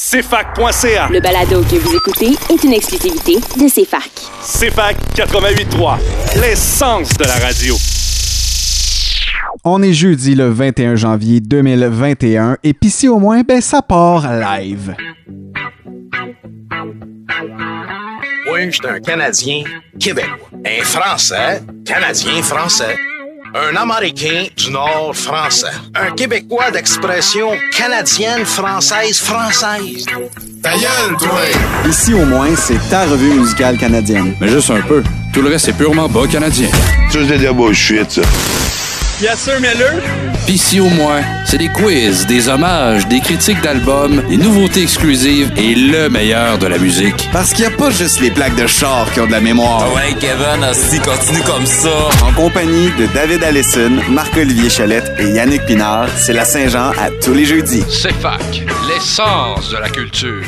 CFAC.ca. Le balado que vous écoutez est une exclusivité de CFAC. CFAC 88.3, l'essence de la radio. On est jeudi le 21 janvier 2021 et puis si au moins, ben ça part live. Oui, je suis un Canadien québécois. Un Français, Canadien français. Un Américain du Nord français. Un Québécois d'expression canadienne, française, française. Ta gueule, toi! Ici au moins, c'est ta revue musicale canadienne. Mais juste un peu. Tout le reste, c'est purement bas canadien. Ça, c'est de la bullshit, ça. Bien sûr, Miller. Pis si au moins, c'est des quiz, des hommages, des critiques d'albums, des nouveautés exclusives et le meilleur de la musique. Parce qu'il n'y a pas juste les plaques de char qui ont de la mémoire. Ouais, Kevin, si continue comme ça. En compagnie de David Allison, Marc-Olivier Chalette et Yannick Pinard, c'est la Saint-Jean à tous les jeudis. C'est fac, l'essence de la culture.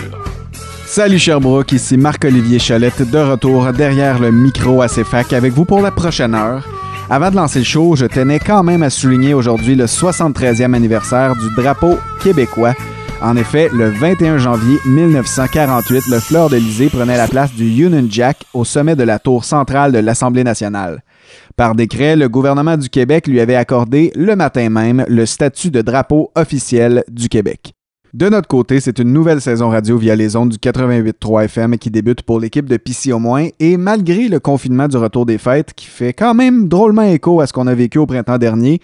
Salut Sherbrooke, ici Marc-Olivier Chalette de retour derrière le micro à CFAC avec vous pour la prochaine heure. Avant de lancer le show, je tenais quand même à souligner aujourd'hui le 73e anniversaire du drapeau québécois. En effet, le 21 janvier 1948, le fleur d'Elysée prenait la place du Union Jack au sommet de la tour centrale de l'Assemblée nationale. Par décret, le gouvernement du Québec lui avait accordé le matin même le statut de drapeau officiel du Québec. De notre côté, c'est une nouvelle saison radio via les ondes du 88.3 FM qui débute pour l'équipe de PC au moins, et malgré le confinement du retour des fêtes qui fait quand même drôlement écho à ce qu'on a vécu au printemps dernier,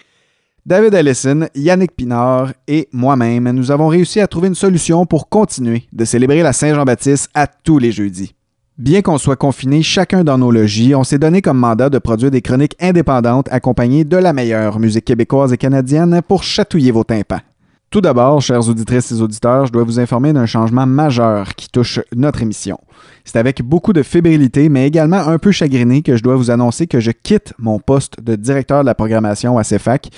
David Allison, Yannick Pinard et moi-même, nous avons réussi à trouver une solution pour continuer de célébrer la Saint-Jean-Baptiste à tous les jeudis. Bien qu'on soit confinés chacun dans nos logis, on s'est donné comme mandat de produire des chroniques indépendantes accompagnées de la meilleure musique québécoise et canadienne pour chatouiller vos tympans. Tout d'abord, chers auditrices et auditeurs, je dois vous informer d'un changement majeur qui touche notre émission. C'est avec beaucoup de fébrilité, mais également un peu chagriné, que je dois vous annoncer que je quitte mon poste de directeur de la programmation à CFAC,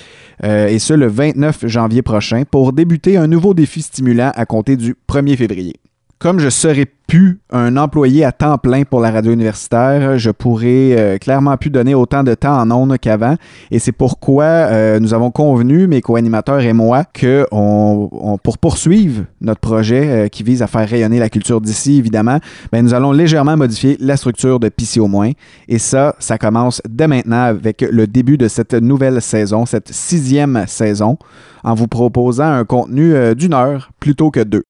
euh, et ce le 29 janvier prochain, pour débuter un nouveau défi stimulant à compter du 1er février. Comme je serai plus un employé à temps plein pour la radio universitaire, je pourrais euh, clairement plus donner autant de temps en ondes qu'avant. Et c'est pourquoi euh, nous avons convenu, mes co-animateurs et moi, que pour poursuivre notre projet euh, qui vise à faire rayonner la culture d'ici, évidemment, ben, nous allons légèrement modifier la structure de PC au moins. Et ça, ça commence dès maintenant avec le début de cette nouvelle saison, cette sixième saison, en vous proposant un contenu d'une heure plutôt que deux.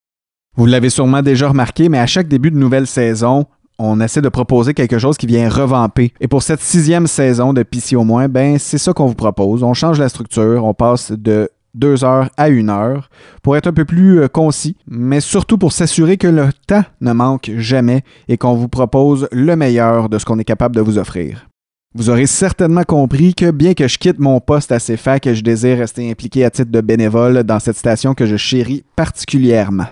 Vous l'avez sûrement déjà remarqué, mais à chaque début de nouvelle saison, on essaie de proposer quelque chose qui vient revamper. Et pour cette sixième saison de PC au moins, ben c'est ça qu'on vous propose. On change la structure, on passe de deux heures à une heure pour être un peu plus euh, concis, mais surtout pour s'assurer que le temps ne manque jamais et qu'on vous propose le meilleur de ce qu'on est capable de vous offrir. Vous aurez certainement compris que bien que je quitte mon poste à CFAC, je désire rester impliqué à titre de bénévole dans cette station que je chéris particulièrement.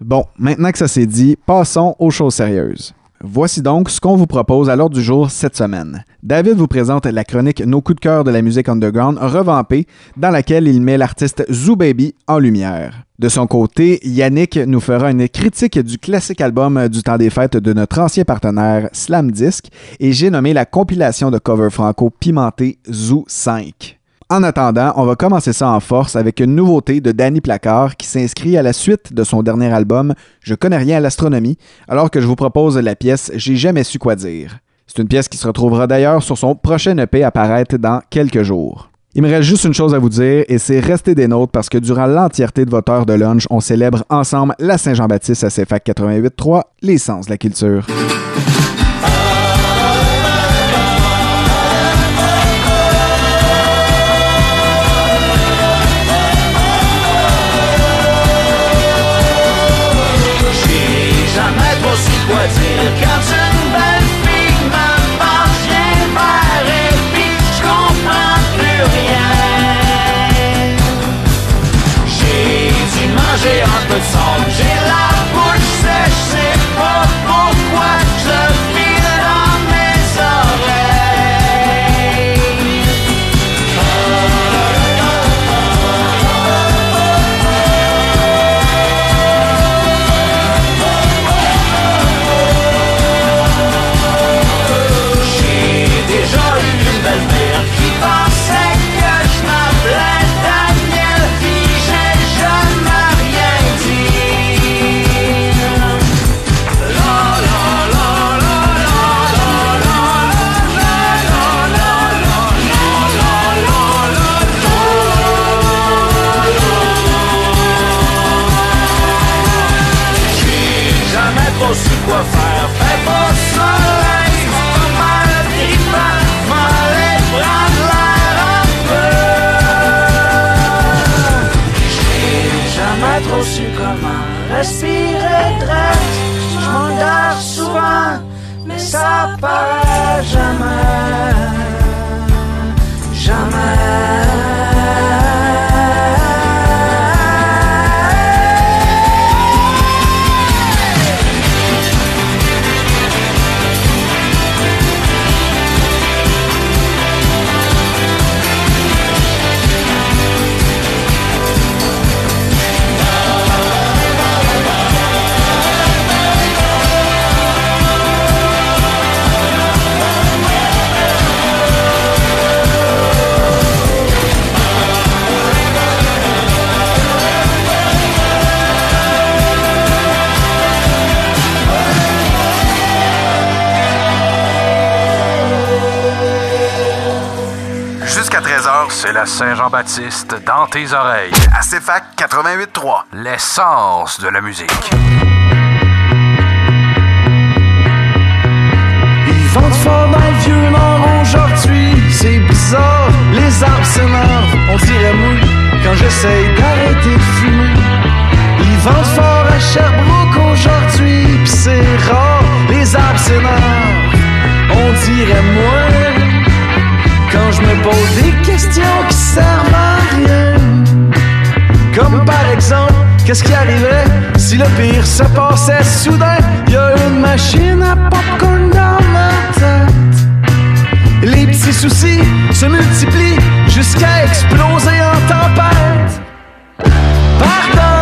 Bon, maintenant que ça s'est dit, passons aux choses sérieuses. Voici donc ce qu'on vous propose à l'ordre du jour cette semaine. David vous présente la chronique Nos coups de cœur de la musique underground revampée, dans laquelle il met l'artiste Zoo Baby en lumière. De son côté, Yannick nous fera une critique du classique album du temps des fêtes de notre ancien partenaire Slam Disc, et j'ai nommé la compilation de cover franco pimenté Zoo 5. En attendant, on va commencer ça en force avec une nouveauté de Danny Placard qui s'inscrit à la suite de son dernier album Je connais rien à l'astronomie, alors que je vous propose la pièce J'ai jamais su quoi dire. C'est une pièce qui se retrouvera d'ailleurs sur son prochain EP à paraître dans quelques jours. Il me reste juste une chose à vous dire et c'est rester des nôtres parce que durant l'entièreté de votre heure de lunch, on célèbre ensemble la Saint-Jean-Baptiste à CFAC 88.3, l'essence de la culture. Respirer direct. Je m'endors souvent, mais ça paraît Saint-Jean-Baptiste dans tes oreilles. À CFAC 88.3, l'essence de la musique. Ils vendent fort dans le vieux nord aujourd'hui, c'est bizarre, les arbres s'énervent, on dirait mou quand j'essaye d'arrêter de fumer. Ils vendent fort à Sherbrooke aujourd'hui, pis c'est rare, les arbres s'énervent, on dirait moins quand je me pose des questions qui servent à rien. Comme par exemple, qu'est-ce qui arriverait si le pire se passait soudain? Y a une machine à popcorn dans ma tête. Les petits soucis se multiplient jusqu'à exploser en tempête. Pardonne-moi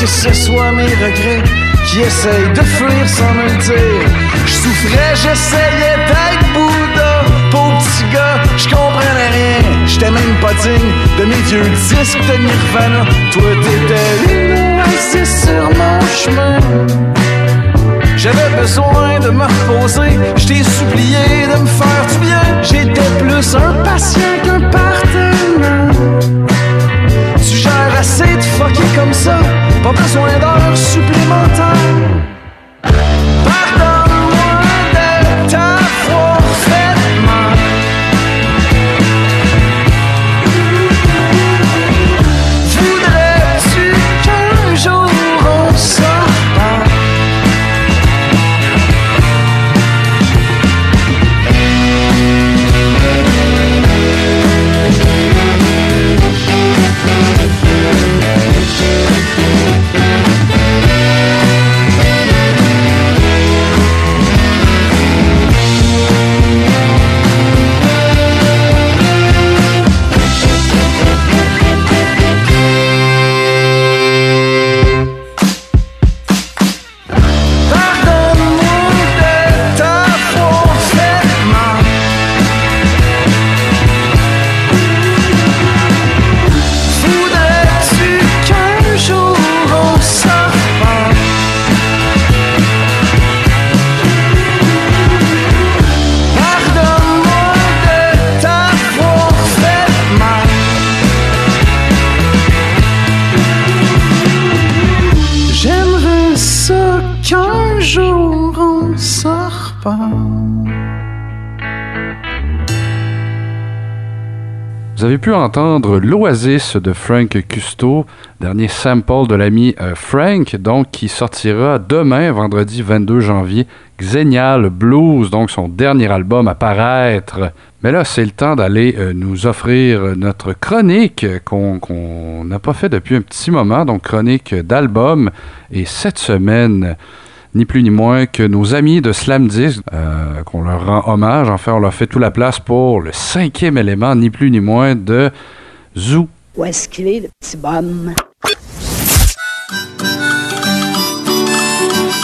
que ce soit mes regrets qui essayent de fuir sans me le dire. Je souffrais, j'essayais d'être Bouddha. Pauvre petit gars, je comprenais rien. J'étais même pas digne de mes vieux disques de Nirvana. Toi, t'étais une oasis sur mon chemin. J'avais besoin de me reposer, je t'ai supplié de me faire du bien. J'étais plus un patient qu'un partenaire. Assez de fucker comme ça, pas besoin d'heures supplémentaires. Vous avez pu entendre l'Oasis de Frank Custo, dernier sample de l'ami euh, Frank, donc qui sortira demain, vendredi 22 janvier, Xenial Blues, donc son dernier album à paraître. Mais là, c'est le temps d'aller euh, nous offrir notre chronique qu'on n'a pas fait depuis un petit moment, donc chronique d'album. Et cette semaine, ni plus ni moins que nos amis de Slam Disc, euh, qu'on leur rend hommage. Enfin, on leur fait tout la place pour le cinquième élément, ni plus ni moins de Zoo. Où est-ce qu'il est, le petit bonhomme?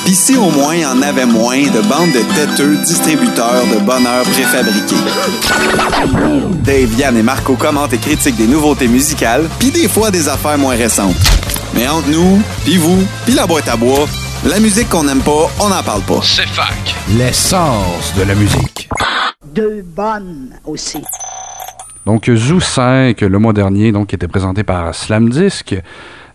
Pis si au moins y en avait moins de bandes de têteux distributeurs de bonheur préfabriqués. Dave, Yann et Marco commentent et critiquent des nouveautés musicales, puis des fois des affaires moins récentes. Mais entre nous, puis vous, puis la boîte à bois, la musique qu'on n'aime pas, on n'en parle pas. C'est fac. L'essence de la musique. Deux bonnes aussi. Donc Zoo 5, le mois dernier, donc, qui était présenté par Slam Disc.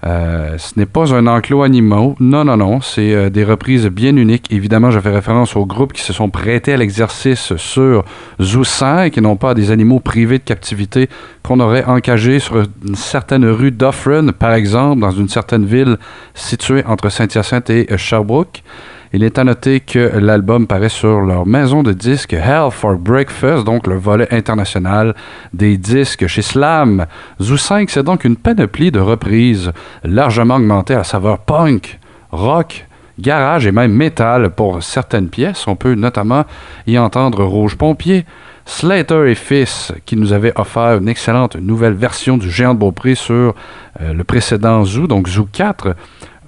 Euh, ce n'est pas un enclos animaux. Non, non, non. C'est euh, des reprises bien uniques. Évidemment, je fais référence aux groupes qui se sont prêtés à l'exercice sur Zoo 5 et non pas des animaux privés de captivité qu'on aurait encagés sur une certaine rue d'Offren, par exemple, dans une certaine ville située entre Saint-Hyacinthe et Sherbrooke. Il est à noter que l'album paraît sur leur maison de disques Hell for Breakfast, donc le volet international des disques chez Slam. Zoo 5, c'est donc une panoplie de reprises largement augmentée à saveur punk, rock, garage et même métal pour certaines pièces. On peut notamment y entendre Rouge Pompier, Slater et Fils, qui nous avait offert une excellente nouvelle version du Géant de Beaupré sur euh, le précédent Zoo, donc Zoo 4.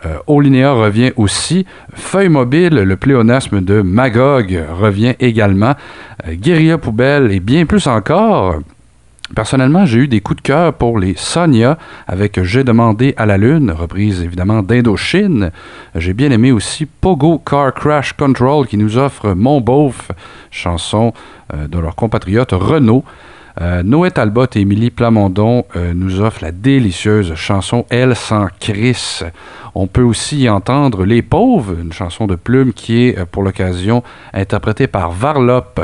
Euh, Olinéa revient aussi. Feuille mobile, le pléonasme de Magog revient également. Euh, Guérilla Poubelle et bien plus encore. Personnellement, j'ai eu des coups de cœur pour les Sonia avec J'ai demandé à la Lune, reprise évidemment d'Indochine. J'ai bien aimé aussi Pogo Car Crash Control qui nous offre Mon Beauf, chanson euh, de leur compatriote Renault. Euh, Noé Talbot et Émilie Plamondon euh, nous offrent la délicieuse chanson Elle sans Chris. On peut aussi entendre Les Pauvres, une chanson de plume qui est euh, pour l'occasion interprétée par Varlop.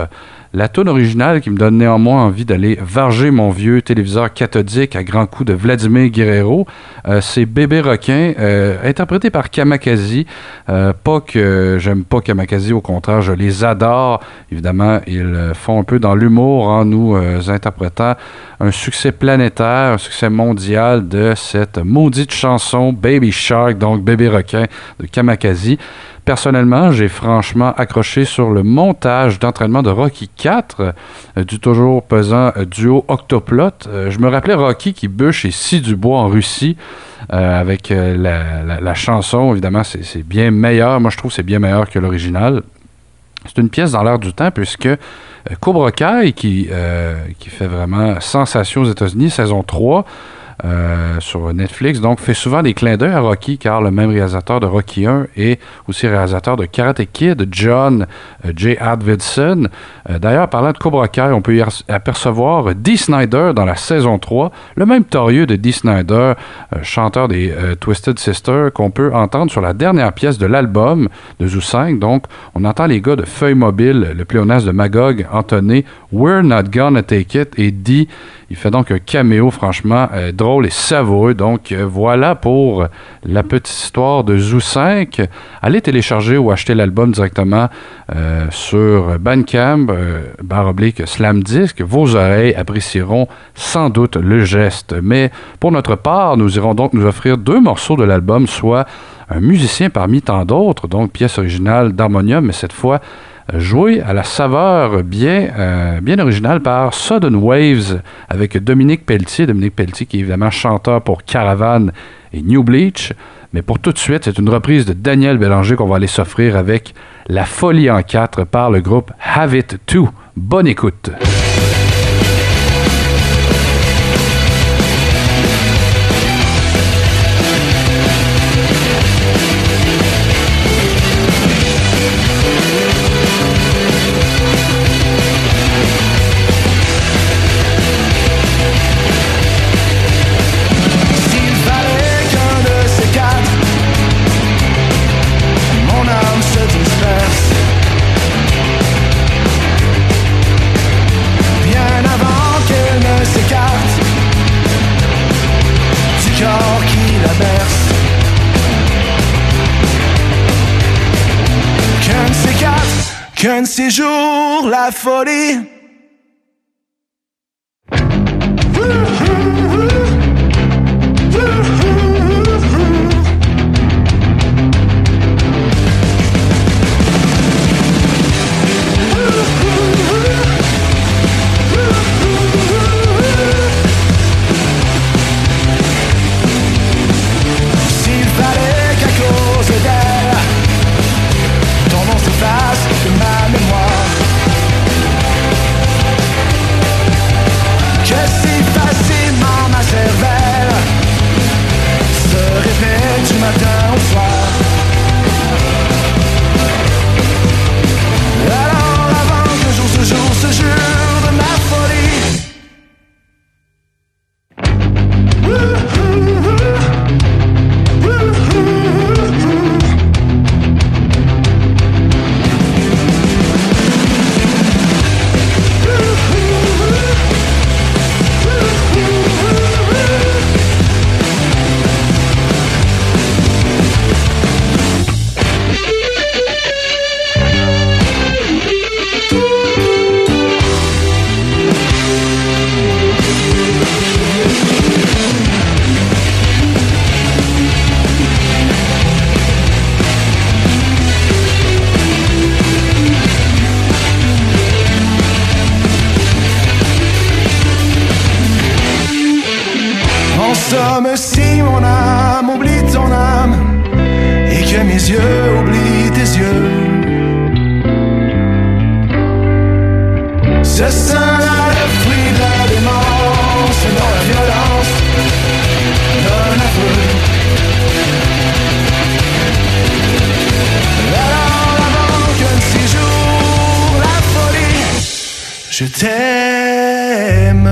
La tune originale qui me donne néanmoins envie d'aller varger mon vieux téléviseur cathodique à grands coups de Vladimir Guerrero, euh, c'est Bébé requin, euh, interprété par Kamakazi. Euh, pas que j'aime pas Kamakazi, au contraire, je les adore. Évidemment, ils font un peu dans l'humour en nous interprétant un succès planétaire, un succès mondial de cette maudite chanson Baby Shark, donc Bébé requin de Kamakazi. Personnellement, j'ai franchement accroché sur le montage d'entraînement de Rocky 4 euh, du toujours pesant euh, duo Octoplot. Euh, je me rappelais Rocky qui bûche et scie du bois en Russie avec la, chanson. Évidemment, c'est bien meilleur. Moi, je trouve que c'est bien meilleur que l'original. C'est une pièce dans l'air du temps puisque Cobra Kai, qui, qui fait vraiment sensation aux États-Unis, saison 3, euh, sur Netflix. Donc, fait souvent des clins d'œil à Rocky, car le même réalisateur de Rocky 1 est aussi réalisateur de Karate Kid, John euh, J. Advidson. Euh, d'ailleurs, parlant de Cobra Kai, on peut y apercevoir Dee Snyder dans la saison 3, le même torieux de Dee Snyder, chanteur des Twisted Sister, qu'on peut entendre sur la dernière pièce de l'album de Zoo 5. Donc, on entend les gars de Feuille Mobile, le pléonasme de Magog, entonner We're Not Gonna Take It et Dee il fait donc un caméo franchement euh, drôle et savoureux. Donc euh, voilà pour la petite histoire de Zoo 5. Allez télécharger ou acheter l'album directement euh, sur Bandcamp, barre oblique Slam Disc. Vos oreilles apprécieront sans doute le geste. Mais pour notre part, nous irons donc nous offrir deux morceaux de l'album, soit un musicien parmi tant d'autres, donc pièce originale d'harmonium, mais cette fois joué à la saveur bien, euh, bien originale par Sudden Waves avec Dominique Pelletier. Dominique Pelletier qui est évidemment chanteur pour Caravan et New Bleach. Mais pour tout de suite, c'est une reprise de Daniel Bélanger qu'on va aller s'offrir avec La Folie en 4 par le groupe Have It Too. Bonne écoute. Ces jours, la folie Je t'aime.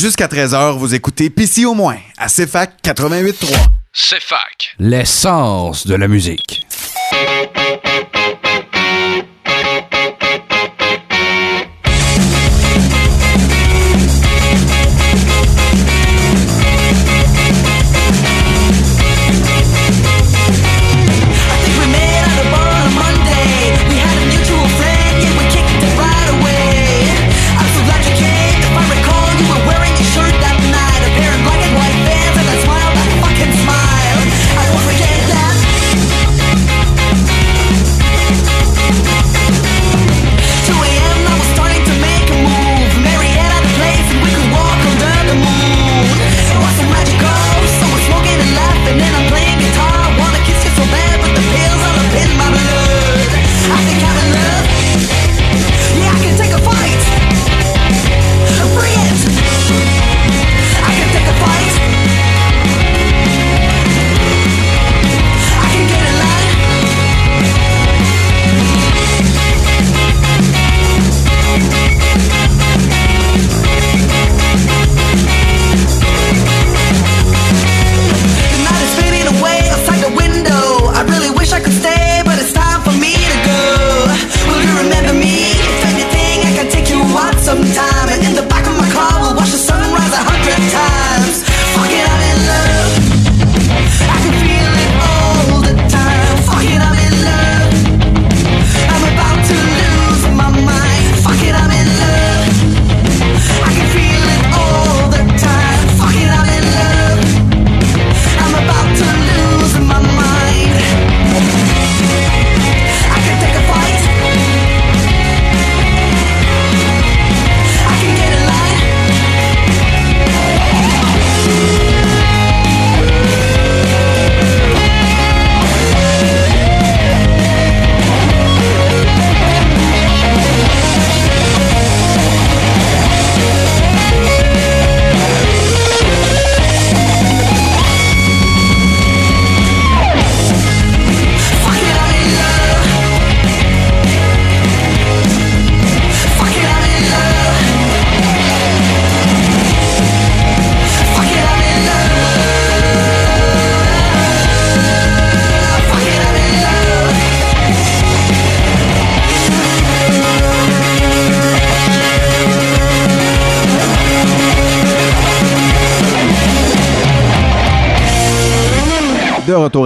Jusqu'à 13h, vous écoutez Pissi au moins à CFAC 88.3. CFAC, l'essence de la musique.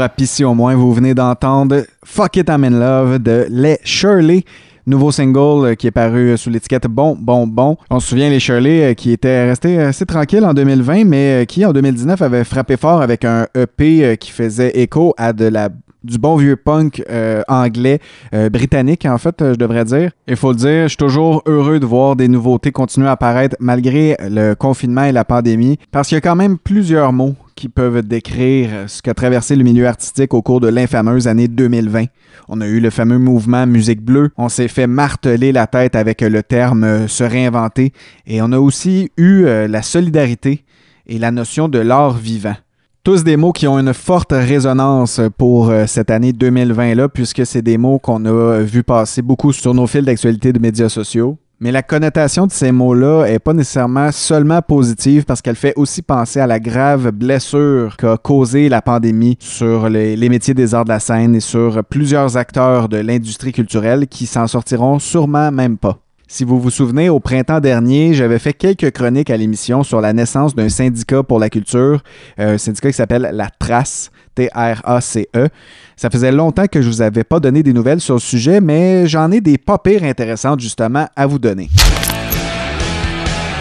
À Pissy au moins, vous venez d'entendre Fuck It I'm in Love de Les Shirley. Nouveau single euh, qui est paru euh, sous l'étiquette Bon, Bon, Bon. On se souvient les Shirley euh, qui étaient restés assez tranquilles en 2020, mais qui en 2019 avaient frappé fort avec un EP qui faisait écho à de la du bon vieux punk euh, anglais, euh, britannique en fait, je devrais dire. Il faut le dire, je suis toujours heureux de voir des nouveautés continuer à apparaître malgré le confinement et la pandémie, parce qu'il y a quand même plusieurs mots qui peuvent décrire ce qu'a traversé le milieu artistique au cours de l'infameuse année 2020. On a eu le fameux mouvement Musique Bleue, on s'est fait marteler la tête avec le terme euh, se réinventer, et on a aussi eu euh, la solidarité et la notion de l'art vivant. Tous des mots qui ont une forte résonance pour euh, cette année 2020-là, puisque c'est des mots qu'on a vu passer beaucoup sur nos fils d'actualité de médias sociaux. Mais la connotation de ces mots-là est pas nécessairement seulement positive parce qu'elle fait aussi penser à la grave blessure qu'a causé la pandémie sur les, les métiers des arts de la scène et sur plusieurs acteurs de l'industrie culturelle qui s'en sortiront sûrement même pas. Si vous vous souvenez, au printemps dernier, j'avais fait quelques chroniques à l'émission sur la naissance d'un syndicat pour la culture, euh, un syndicat qui s'appelle La Trace, T-R-A-C-E. Ça faisait longtemps que je vous avais pas donné des nouvelles sur le sujet, mais j'en ai des pas pires intéressantes justement à vous donner.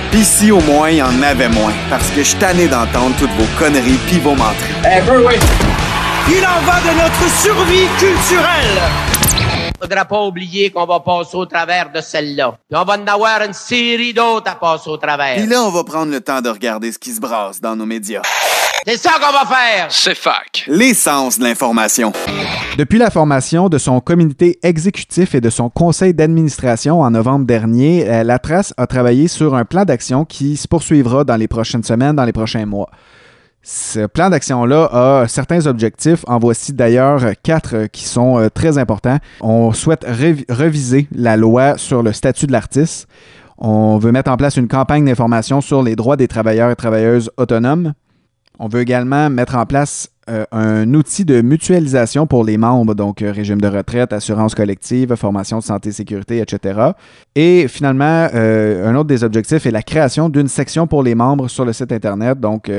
Pis si au moins, il y en avait moins, parce que je suis tanné d'entendre toutes vos conneries pis vos menteries. Il en va de notre survie culturelle. Faudra pas oublier qu'on va passer au travers de celle-là. Puis on va en avoir une série d'autres à passer au travers. Pis là, on va prendre le temps de regarder ce qui se brasse dans nos médias. C'est ça qu'on va faire. C'est fac. L'essence de l'information. Depuis la formation de son comité exécutif et de son conseil d'administration en novembre dernier, euh, la Trace a travaillé sur un plan d'action qui se poursuivra dans les prochaines semaines, dans les prochains mois. Ce plan d'action-là a certains objectifs. En voici d'ailleurs quatre euh, qui sont euh, très importants. On souhaite reviser la loi sur le statut de l'artiste. On veut mettre en place une campagne d'information sur les droits des travailleurs et travailleuses autonomes. On veut également mettre en place euh, un outil de mutualisation pour les membres, donc euh, régime de retraite, assurance collective, formation de santé, sécurité, etc. Et finalement, euh, un autre des objectifs est la création d'une section pour les membres sur le site Internet, donc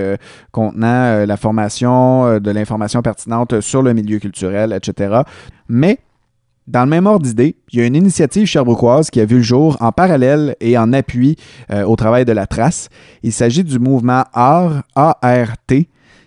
contenant la formation, de l'information pertinente sur le milieu culturel, etc. Mais dans le même ordre d'idée, il y a une initiative cherbrouquoise qui a vu le jour en parallèle et en appui euh, au travail de la trace. Il s'agit du mouvement ART, ART.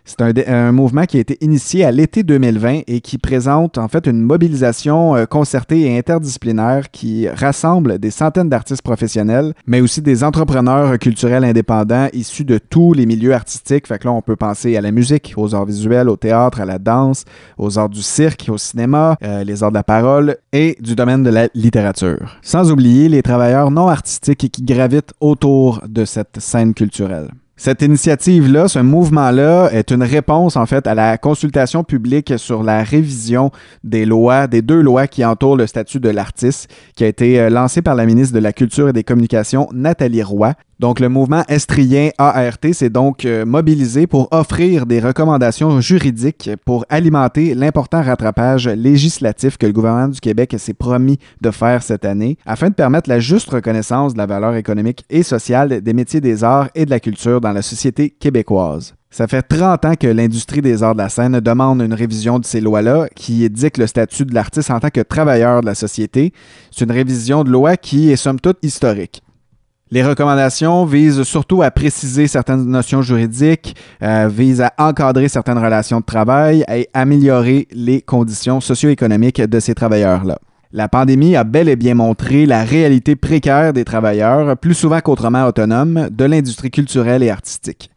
C'est un, un mouvement qui a été initié à l'été 2020 et qui présente en fait une mobilisation euh, concertée et interdisciplinaire qui rassemble des centaines d'artistes professionnels, mais aussi des entrepreneurs culturels indépendants issus de tous les milieux artistiques. Fait que là, on peut penser à la musique, aux arts visuels, au théâtre, à la danse, aux arts du cirque, au cinéma, euh, les arts de la parole et du domaine de la littérature. Sans oublier les travailleurs non artistiques qui gravitent autour de cette scène culturelle. Cette initiative-là, ce mouvement-là, est une réponse en fait à la consultation publique sur la révision des lois, des deux lois qui entourent le statut de l'artiste, qui a été euh, lancée par la ministre de la Culture et des Communications, Nathalie Roy. Donc, le mouvement estrien ART s'est donc euh, mobilisé pour offrir des recommandations juridiques pour alimenter l'important rattrapage législatif que le gouvernement du Québec s'est promis de faire cette année, afin de permettre la juste reconnaissance de la valeur économique et sociale des métiers des arts et de la culture dans la société québécoise. Ça fait 30 ans que l'industrie des arts de la scène demande une révision de ces lois-là qui indiquent le statut de l'artiste en tant que travailleur de la société. C'est une révision de loi qui est somme toute historique. Les recommandations visent surtout à préciser certaines notions juridiques, euh, visent à encadrer certaines relations de travail et améliorer les conditions socio-économiques de ces travailleurs-là. La pandémie a bel et bien montré la réalité précaire des travailleurs, plus souvent qu'autrement autonomes, de l'industrie culturelle et artistique.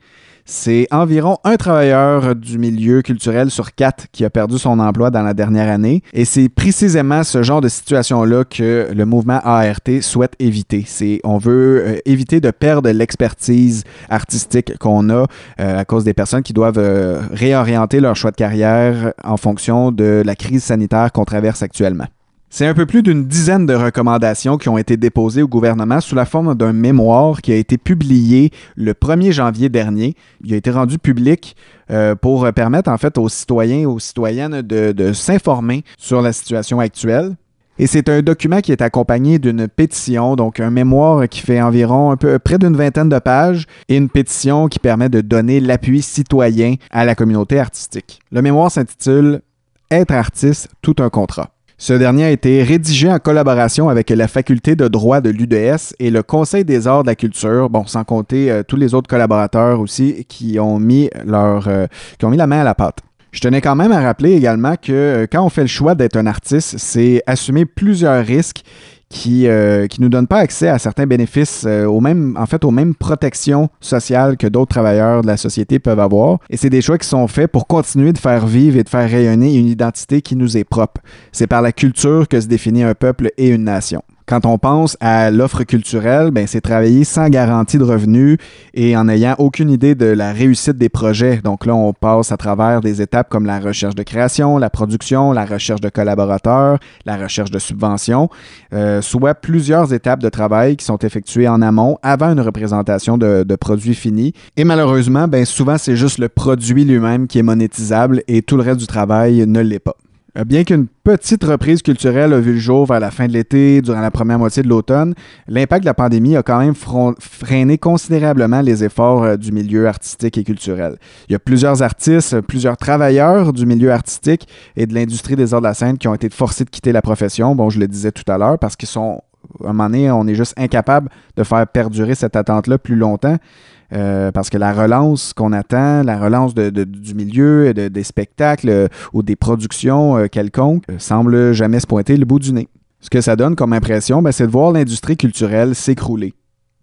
C'est environ un travailleur du milieu culturel sur quatre qui a perdu son emploi dans la dernière année. Et c'est précisément ce genre de situation-là que le mouvement ART souhaite éviter. C'est, on veut euh, éviter de perdre l'expertise artistique qu'on a euh, à cause des personnes qui doivent euh, réorienter leur choix de carrière en fonction de la crise sanitaire qu'on traverse actuellement. C'est un peu plus d'une dizaine de recommandations qui ont été déposées au gouvernement sous la forme d'un mémoire qui a été publié le 1er janvier dernier. Il a été rendu public euh, pour permettre en fait aux citoyens et aux citoyennes de, de s'informer sur la situation actuelle. Et c'est un document qui est accompagné d'une pétition, donc un mémoire qui fait environ un peu près d'une vingtaine de pages et une pétition qui permet de donner l'appui citoyen à la communauté artistique. Le mémoire s'intitule Être artiste, tout un contrat. Ce dernier a été rédigé en collaboration avec la faculté de droit de l'UDS et le Conseil des arts de la culture, bon, sans compter euh, tous les autres collaborateurs aussi qui ont mis leur, euh, qui ont mis la main à la pâte. Je tenais quand même à rappeler également que euh, quand on fait le choix d'être un artiste, c'est assumer plusieurs risques qui ne qui nous donnent pas accès à certains bénéfices, euh, aux mêmes, en fait, aux mêmes protections sociales que d'autres travailleurs de la société peuvent avoir. Et c'est des choix qui sont faits pour continuer de faire vivre et de faire rayonner une identité qui nous est propre. C'est par la culture que se définit un peuple et une nation. Quand on pense à l'offre culturelle, ben, c'est travailler sans garantie de revenus et en n'ayant aucune idée de la réussite des projets. Donc là, on passe à travers des étapes comme la recherche de création, la production, la recherche de collaborateurs, la recherche de subventions, euh, soit plusieurs étapes de travail qui sont effectuées en amont avant une représentation de, de produits finis. Et malheureusement, ben, souvent, c'est juste le produit lui-même qui est monétisable et tout le reste du travail ne l'est pas. Euh, Bien qu'une petite reprise culturelle a vu le jour vers la fin de l'été, durant la première moitié de l'automne, l'impact de la pandémie a quand même freiné considérablement les efforts euh, du milieu artistique et culturel. Il y a plusieurs artistes, plusieurs travailleurs du milieu artistique et de l'industrie des arts de la scène qui ont été forcés de quitter la profession. Bon, je le disais tout à l'heure, parce qu'ils sont, un moment donné, on est juste incapable de faire perdurer cette attente-là plus longtemps. Euh, parce que la relance qu'on attend, la relance de- de- du milieu, de- des spectacles euh, ou des productions euh, quelconques, semble jamais se pointer le bout du nez. Ce que ça donne comme impression, ben, c'est de voir l'industrie culturelle s'écrouler.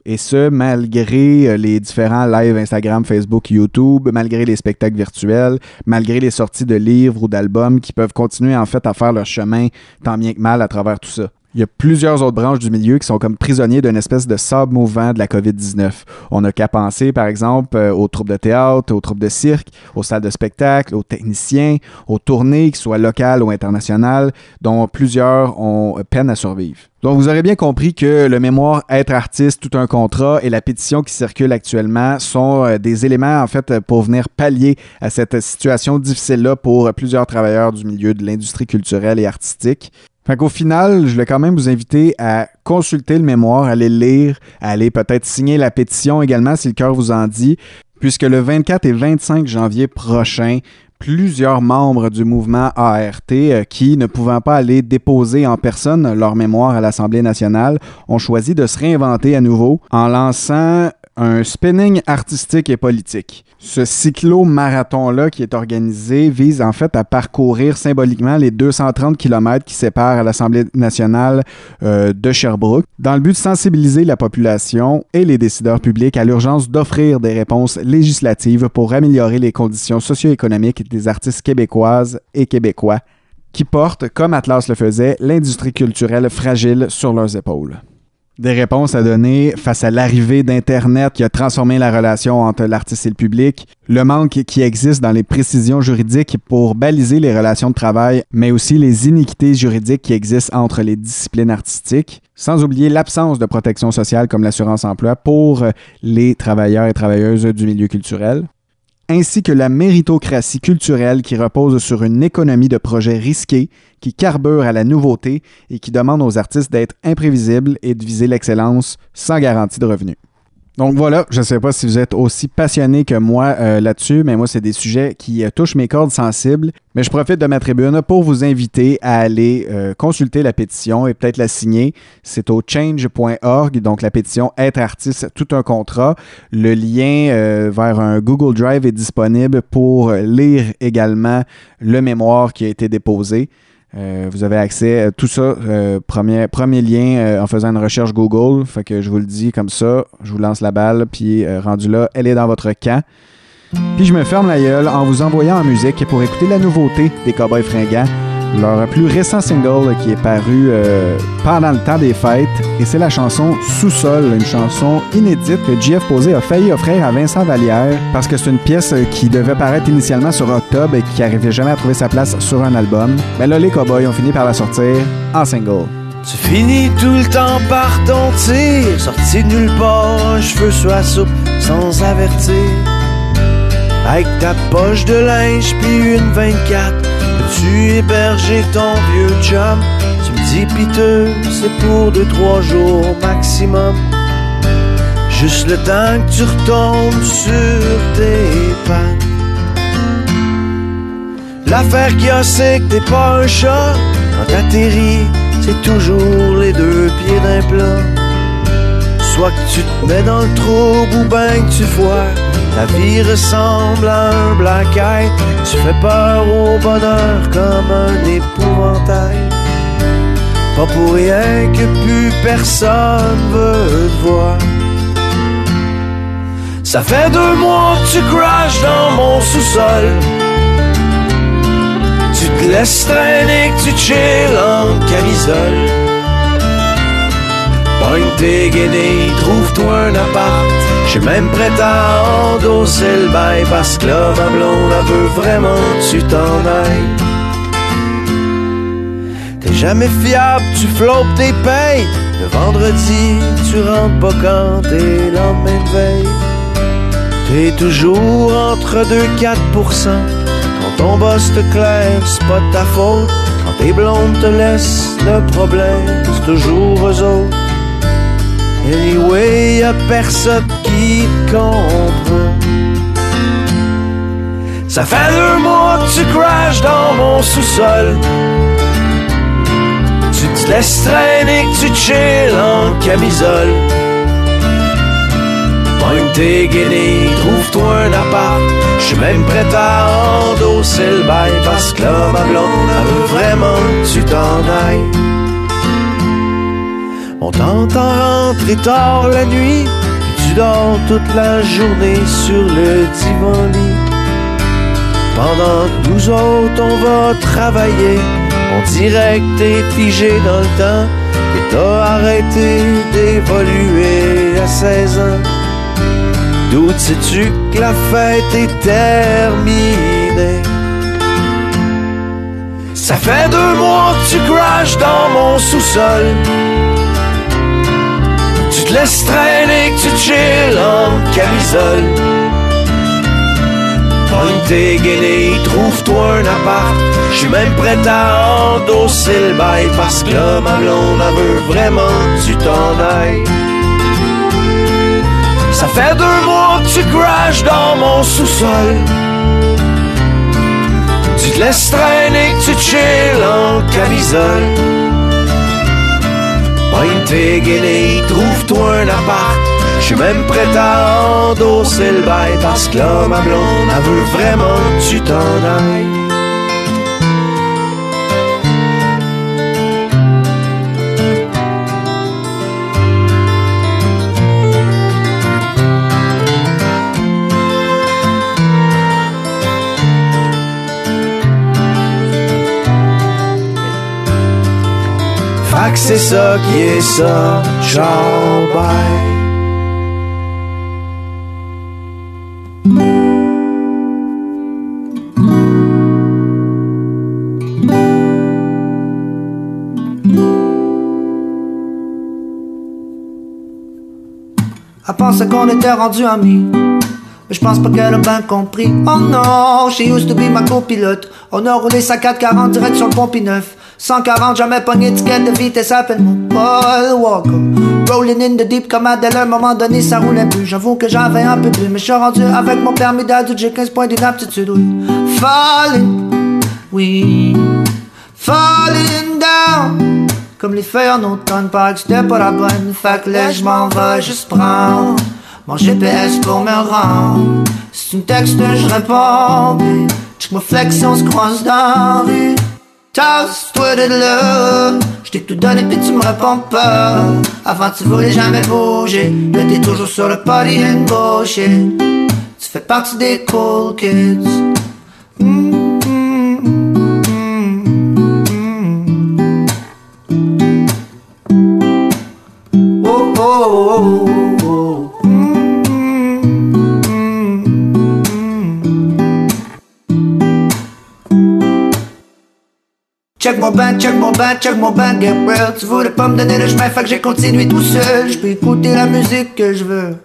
Et ce, malgré les différents lives Instagram, Facebook, YouTube, malgré les spectacles virtuels, malgré les sorties de livres ou d'albums qui peuvent continuer en fait à faire leur chemin tant bien que mal à travers tout ça. Il y a plusieurs autres branches du milieu qui sont comme prisonniers d'une espèce de sable mouvant de la COVID-19. On n'a qu'à penser, par exemple, euh, aux troupes de théâtre, aux troupes de cirque, aux salles de spectacle, aux techniciens, aux tournées, qu'ils soient locales ou internationales, dont plusieurs ont euh, peine à survivre. Donc, vous aurez bien compris que le mémoire Être artiste, tout un contrat et la pétition qui circule actuellement sont euh, des éléments, en fait, pour venir pallier à cette situation difficile-là pour plusieurs travailleurs du milieu de l'industrie culturelle et artistique. Fait qu'au final, je voulais quand même vous inviter à consulter le mémoire, à aller le lire, à aller peut-être signer la pétition également si le cœur vous en dit, puisque le 24 et 25 janvier prochain, plusieurs membres du mouvement ART euh, qui, ne pouvant pas aller déposer en personne leur mémoire à l'Assemblée nationale, ont choisi de se réinventer à nouveau en lançant un spinning artistique et politique. Ce cyclo-marathon-là qui est organisé vise en fait à parcourir symboliquement les 230 km qui séparent l'Assemblée nationale euh, de Sherbrooke, dans le but de sensibiliser la population et les décideurs publics à l'urgence d'offrir des réponses législatives pour améliorer les conditions socio-économiques des artistes québécoises et québécois qui portent, comme Atlas le faisait, l'industrie culturelle fragile sur leurs épaules. Des réponses à donner face à l'arrivée d'Internet qui a transformé la relation entre l'artiste et le public, le manque qui existe dans les précisions juridiques pour baliser les relations de travail, mais aussi les iniquités juridiques qui existent entre les disciplines artistiques, sans oublier l'absence de protection sociale comme l'assurance-emploi pour les travailleurs et travailleuses du milieu culturel ainsi que la méritocratie culturelle qui repose sur une économie de projets risqués, qui carbure à la nouveauté et qui demande aux artistes d'être imprévisibles et de viser l'excellence sans garantie de revenus. Donc voilà, je ne sais pas si vous êtes aussi passionné que moi euh, là-dessus, mais moi, c'est des sujets qui euh, touchent mes cordes sensibles. Mais je profite de ma tribune pour vous inviter à aller euh, consulter la pétition et peut-être la signer. C'est au change.org, donc la pétition Être artiste, tout un contrat. Le lien vers un Google Drive est disponible pour lire également le mémoire qui a été déposé. Euh, vous avez accès à tout ça, euh, premier, lien euh, en faisant une recherche Google. Fait que je vous le dis comme ça, je vous lance la balle, puis euh, rendu là, elle est dans votre camp. Puis je me ferme la gueule en vous envoyant en musique pour écouter la nouveauté des Cowboys fringants, leur plus récent single qui est paru euh, pendant le temps des fêtes, et c'est la chanson Sous-sol, une chanson inédite que JF Posé a failli offrir à Vincent Vallière parce que c'est une pièce euh, qui devait paraître initialement sur Octobre et qui n'arrivait jamais à trouver sa place sur un album. Mais là, les Cowboys ont fini par la sortir en single. Tu finis tout le temps par ton tir, sorti de nulle part, un cheveu sur la soupe sans avertir. Avec ta poche de linge puis une 24, Veux-tu héberger ton vieux chum? Tu me dis piteux, c'est pour deux, trois jours maximum. Juste le temps que tu retombes sur tes pas. L'affaire qu'il y a, c'est que t'es pas un chat. Quand t'atterris, c'est toujours les deux pieds d'un plat. Soit que tu te mets dans le trouble ou ben que tu vois ta vie ressemble à un black eye. Tu fais peur au bonheur comme un épouvantail. Pas pour rien que plus personne veut te voir. Ça fait deux mois que tu crashes dans mon sous-sol. Tu te laisses traîner, que tu chill en camisole. Pogne tes guenilles, trouve-toi un appart. J'suis même prêt à endosser le bail parce que là, ma blonde, elle veut vraiment que tu t'en ailles. T'es jamais fiable, tu flottes tes payes. Le vendredi, tu rentres pas quand t'es lendemain de veille. T'es toujours entre 2 4% Quand ton boss te claire, c'est pas ta faute. Quand tes blondes te laissent, le problème, c'est toujours eux autres. Anyway, y'a personne qui te comprend. Ça fait deux mois que tu crashes dans mon sous-sol. Tu te laisses traîner, que tu chill en camisole. Pogne tes guenilles, trouve-toi un appart. J'suis même prêt à endosser le bail parce que là, ma blonde, elle veut vraiment que tu t'en ailles. T'entend rentrer tard la nuit, tu dors toute la journée sur le divan lit. Pendant que nous autres, on va travailler, on dirait que t'es figé dans le temps, que t'as arrêté d'évoluer à 16 ans. D'où sais-tu que la fête est terminée? Ça fait deux mois que tu crashes dans mon sous-sol. Te laisses traîner, que tu chill en camisole. Pogne tes guenilles, trouve-toi un appart. J'suis même prêt à endosser le bail parce que là, ma blonde, elle veut vraiment que tu t'en ailles. Ça fait deux mois que tu crashes dans mon sous-sol. Tu te laisses traîner, que tu chill en camisole. Pogne tes trouve-toi un appart. J'suis même prêt à endosser le bail parce que là, ma blonde, elle veut vraiment que tu t'en ailles. C'est ça qui est ça, bye. Elle pensait qu'on était rendu amis. Mais je pense pas qu'elle a bien compris. Oh non, she used to be ma copilote. On a roulé sa 440 direct sur le pont neuf. 140, jamais pogné étiquette de vitesse peine Paul Walker. Rolling in the deep comme Adèle, à un moment donné ça roulait plus. J'avoue que j'avais un peu plus, mais je suis rendu avec mon permis d'adulte, j'ai 15 points d'inaptitude, oui. Falling, oui. Falling down. Comme les feuilles en automne, paraît que c'était pas la bonne. Fait que là, je m'en vais juste prendre mon GPS pour me rendre. Si tu me textes, je réponds. Puis, check ma flexion, se croise dans la rue. Tasse-toi de là. Je t'ai tout donné, puis tu me réponds pas. Avant, tu voulais jamais bouger. Là, t'es toujours sur le party and bullshit. Tu fais partie des cool kids. Oh, Check mon band, check mon band, check mon get real Tu voulais pas me donner le chemin, fait que j'ai continué tout seul Je peux écouter la musique que je veux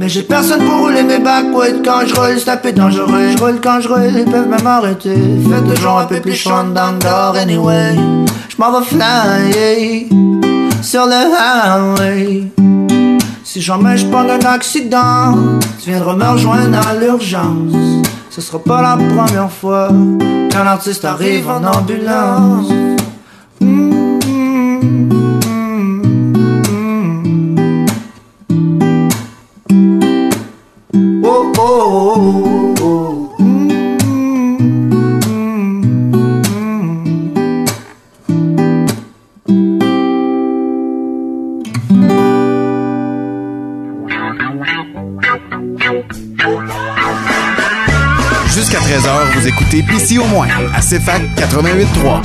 Mais j'ai personne pour rouler mes backwoods quand je roule, c'est un peu dangereux. Je roule quand je roule, ils peuvent même m'arrêter. Faites toujours un peu plus chaud dans le anyway. Je m'en vais fly sur le highway. Si jamais je prends un accident, tu viendras me rejoindre à l'urgence. Ce sera pas la première fois qu'un artiste arrive en ambulance. Oh, écoutez PC au moins à CFAC 88.3.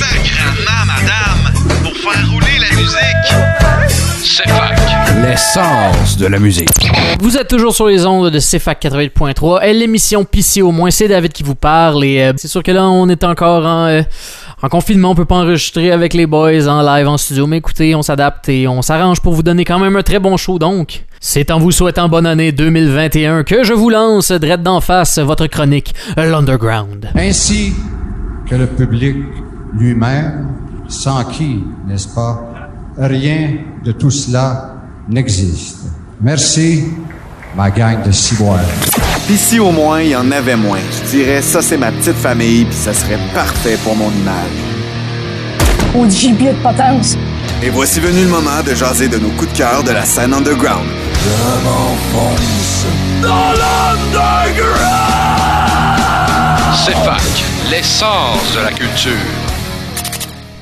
Sacrement, madame, pour faire rouler la musique. C'est fac. L'essence de la musique. Vous êtes toujours sur les ondes de CFAC 88.3 et l'émission PC au moins, c'est David qui vous parle et euh, c'est sûr que là on est encore en, euh, en confinement, on peut pas enregistrer avec les boys en live en studio, mais écoutez, on s'adapte et on s'arrange pour vous donner quand même un très bon show donc. C'est en vous souhaitant bonne année 2021 que je vous lance direct d'en face votre chronique L'Underground. Ainsi que le public lui-même, sans qui, n'est-ce pas, rien de tout cela n'existe. Merci, ma gang de ciboires. Puis si au moins il y en avait moins, je dirais ça c'est ma petite famille puis ça serait parfait pour mon image. Au gibier de potence. Et voici venu le moment de jaser de nos coups de cœur de la scène underground. Je. C'est fac. L'essence de la culture.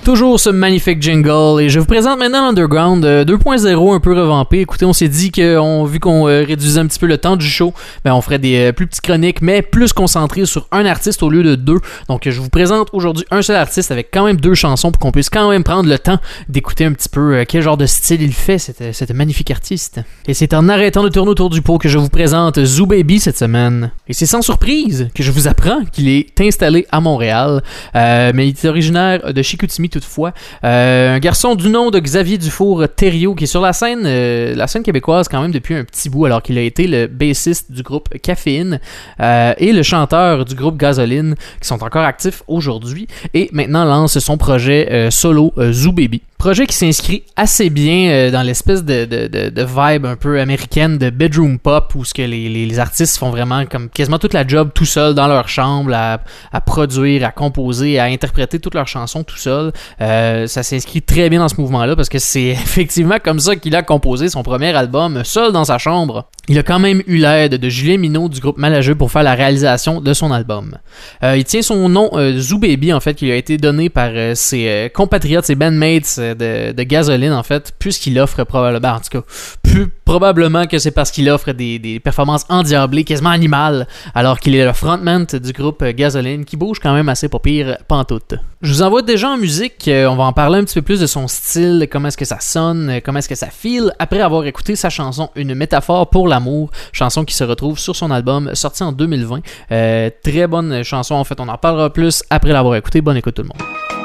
Toujours ce magnifique jingle et je vous présente maintenant l'Underground euh, 2.0 un peu revampé. Écoutez, on s'est dit que vu qu'on euh, réduisait un petit peu le temps du show, ben on ferait des euh, plus petites chroniques mais plus concentrées sur un artiste au lieu de deux. Donc je vous présente aujourd'hui un seul artiste avec quand même deux chansons pour qu'on puisse quand même prendre le temps d'écouter un petit peu euh, quel genre de style il fait, cet, cet magnifique artiste. Et c'est en arrêtant de tourner autour du pot que je vous présente Zoo Baby cette semaine. Et c'est sans surprise que je vous apprends qu'il est installé à Montréal, euh, mais il est originaire de Chicoutimi toutefois. Euh, un garçon du nom de Xavier Dufour Thériault qui est sur la scène, euh, la scène québécoise quand même depuis un petit bout, alors qu'il a été le bassiste du groupe Caféine euh, et le chanteur du groupe Gasoline, qui sont encore actifs aujourd'hui et maintenant lance son projet solo Zoo Baby. Projet qui s'inscrit assez bien euh, dans l'espèce de, de, de, vibe un peu américaine de bedroom pop où ce que les, les, artistes font vraiment comme quasiment toute la job tout seul dans leur chambre à, à produire, à composer, à interpréter toutes leurs chansons tout seul. Euh, ça s'inscrit très bien dans ce mouvement-là parce que c'est effectivement comme ça qu'il a composé son premier album seul dans sa chambre. Il a quand même eu l'aide de Julien Minot du groupe Malageux pour faire la réalisation de son album. Euh, il tient son nom euh, Zoo Baby en fait qui lui a été donné par ses compatriotes, ses bandmates de, de Gasoline en fait, puisqu'il offre probablement, en tout cas, plus probablement que c'est parce qu'il offre des, des performances endiablées, quasiment animales, alors qu'il est le frontman du groupe Gasoline qui bouge quand même assez pas pire pantoute. Je vous envoie déjà en musique, euh, on va en parler un petit peu plus de son style, comment est-ce que ça sonne, comment est-ce que ça file, après avoir écouté sa chanson Une métaphore pour l'amour, chanson qui se retrouve sur son album sorti en 2020. Euh, très bonne chanson, en fait, on en parlera plus après l'avoir écouté. Bonne écoute tout le monde.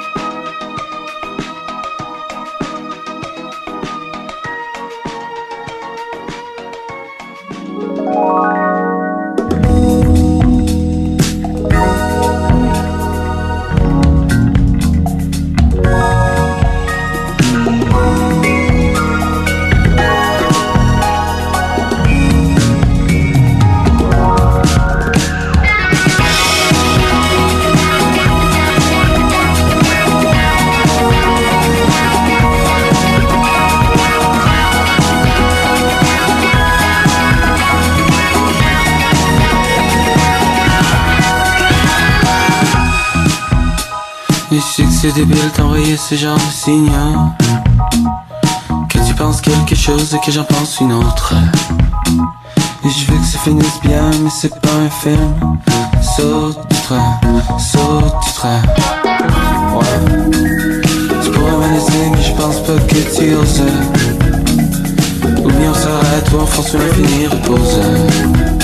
Je sais que c'est débile d'envoyer ce genre de signaux Que tu penses quelque chose et que j'en pense une autre. Et je veux que ça finisse bien mais c'est pas un film. Saute du train, saute du train Ouais Tu pourrais mais je pense pas que tu oses. Ou bien on s'arrête ou on fonce sur l'infini repose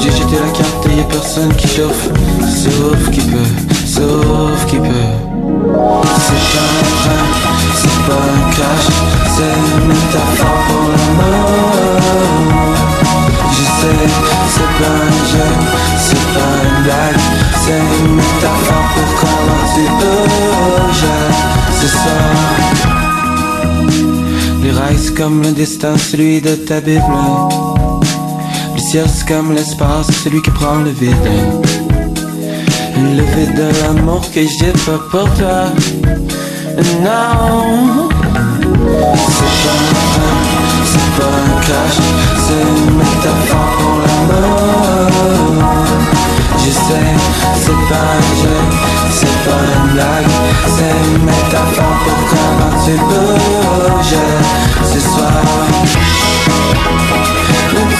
je j'étais la carte et y'a personne qui chauffe. Sauf qui peut, sauf qui peut. C'est pas un crack, c'est pas un clash C'est une métaphore pour la mort. Je sais, c'est pas un jeu, c'est pas une blague C'est une métaphore pour quand tu peux ce soir Les rails comme le destin, celui de ta Bible. C'est comme l'espace, celui qui prend le vide. Le vide de l'amour que j'ai pas pour toi. Non, c'est pas un rêve, c'est pas un crash, c'est une métaphore pour l'amour. Je sais, c'est pas un jeu, c'est pas une blague, c'est une métaphore pour comment tu bouges ce soir.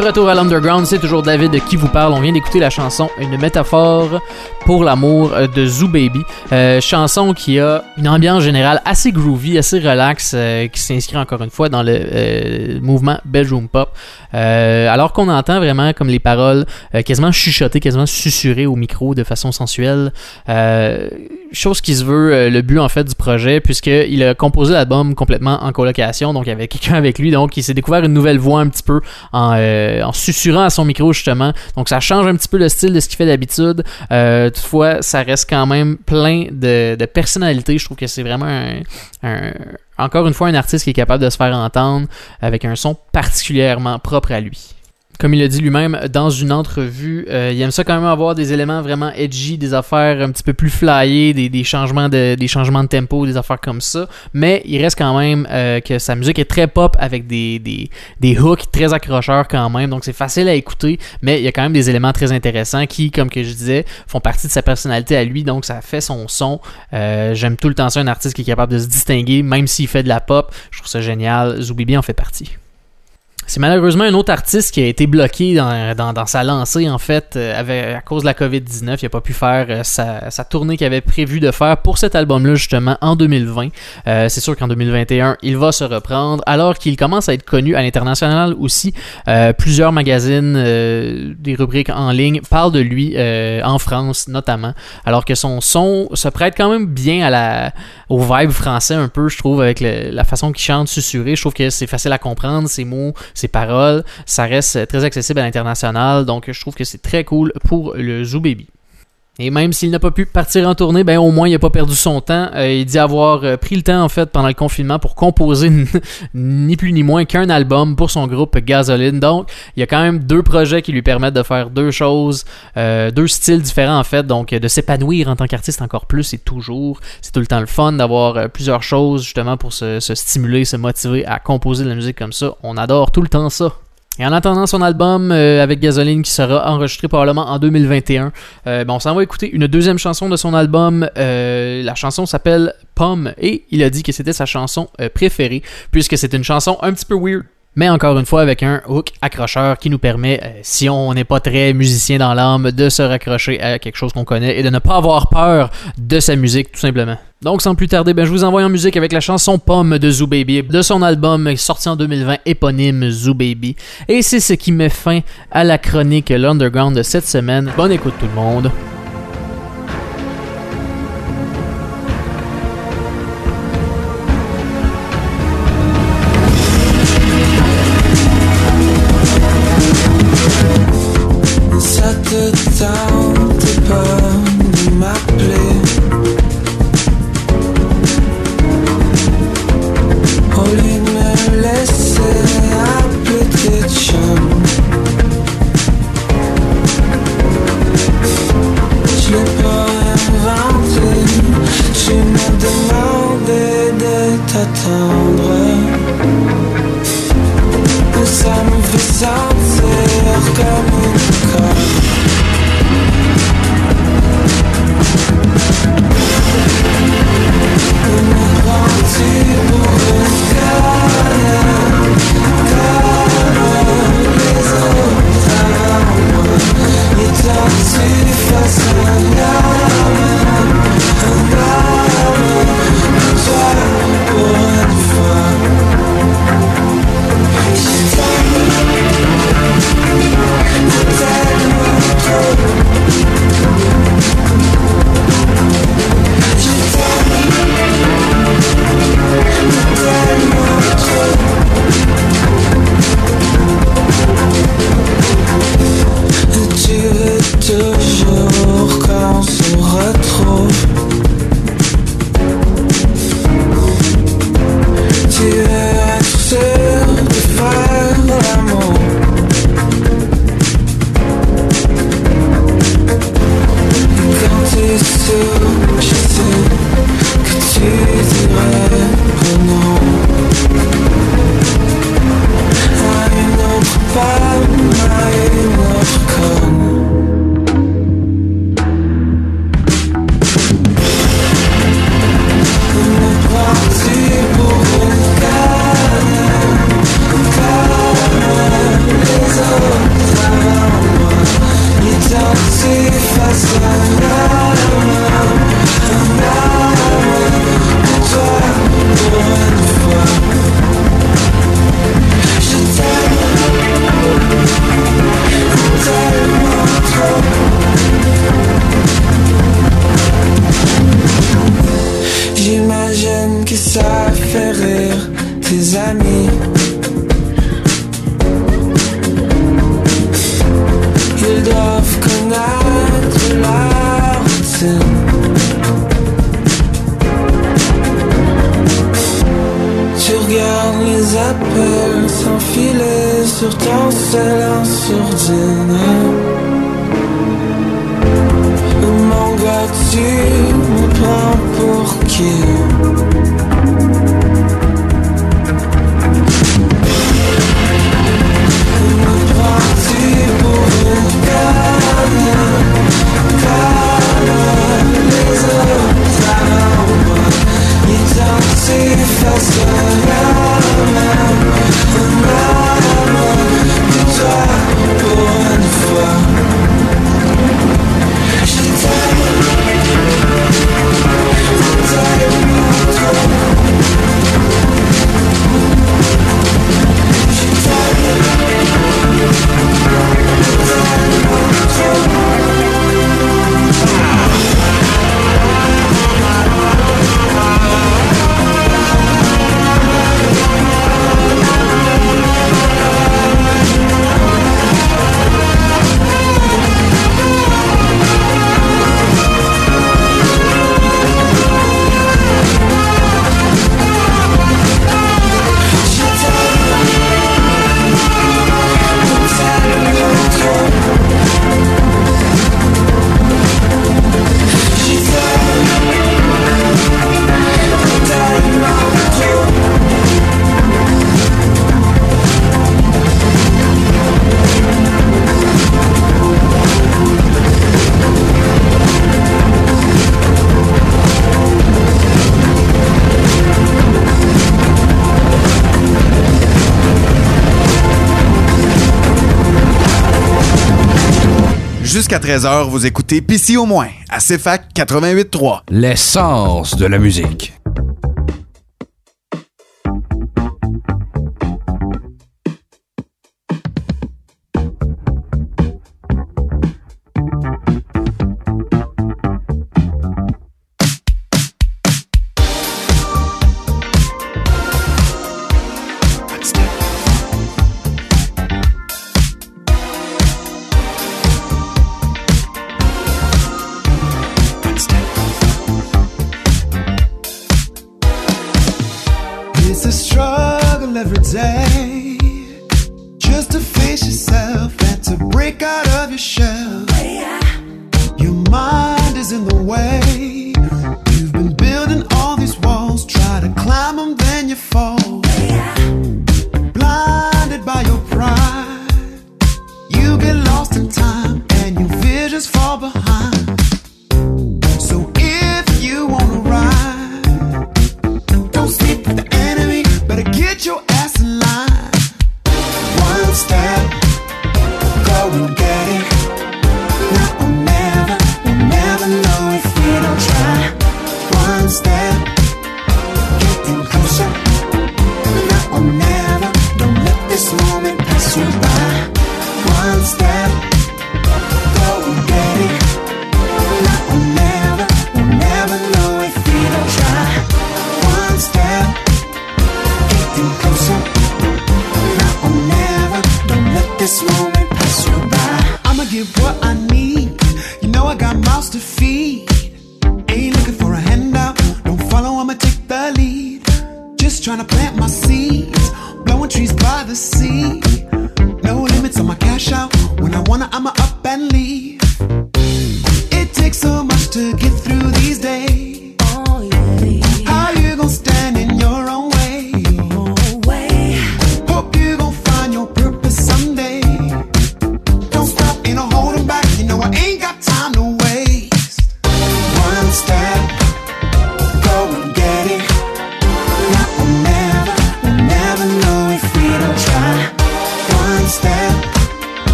retour à l'Underground, c'est toujours David qui vous parle. On vient d'écouter la chanson Une métaphore pour l'amour euh, de Zoo Baby. Euh, chanson qui a une ambiance générale assez groovy, assez relax, euh, qui s'inscrit encore une fois dans le mouvement bedroom pop. Euh, alors qu'on entend vraiment comme les paroles euh, quasiment chuchotées, quasiment susurrées au micro de façon sensuelle. Euh, chose qui se veut le but en fait du projet, puisqu'il a composé l'album complètement en colocation, donc il y avait quelqu'un avec lui, donc il s'est découvert une nouvelle voix un petit peu en, en susurrant à son micro justement. Donc ça change un petit peu le style de ce qu'il fait d'habitude. Euh, toutefois, ça reste quand même plein de, de personnalité. Je trouve que c'est vraiment un, un- encore une fois un artiste qui est capable de se faire entendre avec un son particulièrement propre à lui. Comme il a dit lui-même dans une entrevue, euh, il aime ça quand même avoir des éléments vraiment edgy, des affaires un petit peu plus flyées, des, des changements de des changements de tempo, des affaires comme ça. Mais il reste quand même euh, que sa musique est très pop avec des, des, des hooks très accrocheurs quand même. Donc c'est facile à écouter, mais il y a quand même des éléments très intéressants qui, comme que je disais, font partie de sa personnalité à lui. Donc ça fait son son. Euh, J'aime tout le temps ça, un artiste qui est capable de se distinguer, même s'il fait de la pop. Je trouve ça génial. Zoubibi en fait partie. C'est malheureusement un autre artiste qui a été bloqué dans, dans, dans sa lancée, en fait, euh, à cause de la COVID-19. Il n'a pas pu faire euh, sa, sa tournée qu'il avait prévu de faire pour cet album-là, justement, en 2020. Euh, c'est sûr qu'en 2021, il va se reprendre, alors qu'il commence à être connu à l'international aussi. Plusieurs magazines, des rubriques en ligne parlent de lui, en France notamment, alors que son son se prête quand même bien à la, au vibe français un peu, je trouve, avec la façon qu'il chante susurré. Je trouve que c'est facile à comprendre, ses mots, ses paroles. Ça reste très accessible à l'international, donc je trouve que c'est très cool pour le Zoo Baby. Et même s'il n'a pas pu partir en tournée, ben au moins il n'a pas perdu son temps. Euh, il dit avoir euh, pris le temps en fait pendant le confinement pour composer ni plus ni moins qu'un album pour son groupe Gasoline. Donc il y a quand même deux projets qui lui permettent de faire deux choses, euh, deux styles différents en fait. Donc de s'épanouir en tant qu'artiste encore plus et toujours. C'est tout le temps le fun d'avoir plusieurs choses justement pour se, se stimuler, se motiver à composer de la musique comme ça. On adore tout le temps ça. Et en attendant son album euh, avec Gasoline qui sera enregistré probablement en 2021, euh, ben, on s'en va écouter une deuxième chanson de son album. Euh, la chanson s'appelle Pomme et il a dit que c'était sa chanson euh, préférée puisque c'est une chanson un petit peu weird. Mais encore une fois avec un hook accrocheur qui nous permet, euh, si on n'est pas très musicien dans l'âme, de se raccrocher à quelque chose qu'on connaît et de ne pas avoir peur de sa musique tout simplement. Donc sans plus tarder, ben, je vous envoie en musique avec la chanson Pomme de Zoo Baby de son album sorti en 2020 éponyme Zoo Baby. Et c'est ce qui met fin à la chronique L'Underground de cette semaine. Bonne écoute tout le monde. Identique face à l'âme 13h, vous écoutez Pissi au moins à CFAC 88.3. L'essence de la musique.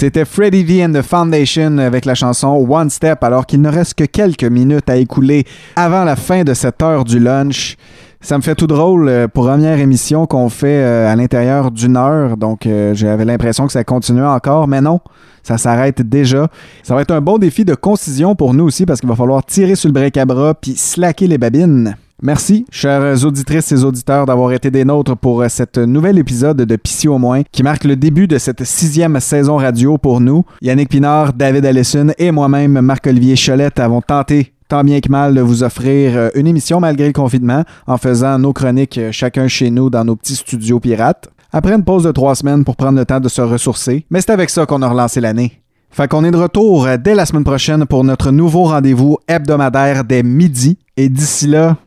C'était Freddie V and the Foundation avec la chanson One Step, alors qu'il ne reste que quelques minutes à écouler avant la fin de cette heure du lunch. Ça me fait tout drôle, euh, pour première émission qu'on fait euh, à l'intérieur d'une heure, donc euh, j'avais l'impression que ça continuait encore, mais non, ça s'arrête déjà. Ça va être un bon défi de concision pour nous aussi, parce qu'il va falloir tirer sur le bric à bras puis slacker les babines. Merci, chères auditrices et auditeurs, d'avoir été des nôtres pour euh, cet nouvel épisode de Pissy au moins, qui marque le début de cette sixième saison radio pour nous. Yannick Pinard, David Allison et moi-même, Marc-Olivier Cholette, avons tenté tant bien que mal de vous offrir euh, une émission malgré le confinement en faisant nos chroniques euh, chacun chez nous dans nos petits studios pirates. Après une pause de trois semaines pour prendre le temps de se ressourcer, mais c'est avec ça qu'on a relancé l'année. Fait qu'on est de retour dès la semaine prochaine pour notre nouveau rendez-vous hebdomadaire dès midi. Et d'ici là,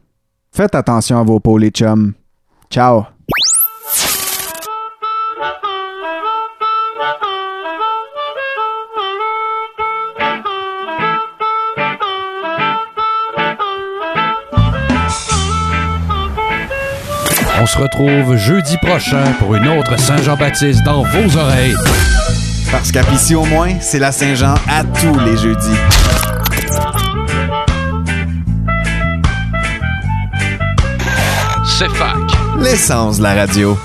faites attention à vos peaux, les chums. Ciao! On se retrouve jeudi prochain pour une autre Saint-Jean-Baptiste dans vos oreilles. Parce Pissy au moins, c'est la Saint-Jean à tous les jeudis. L'essence de la radio.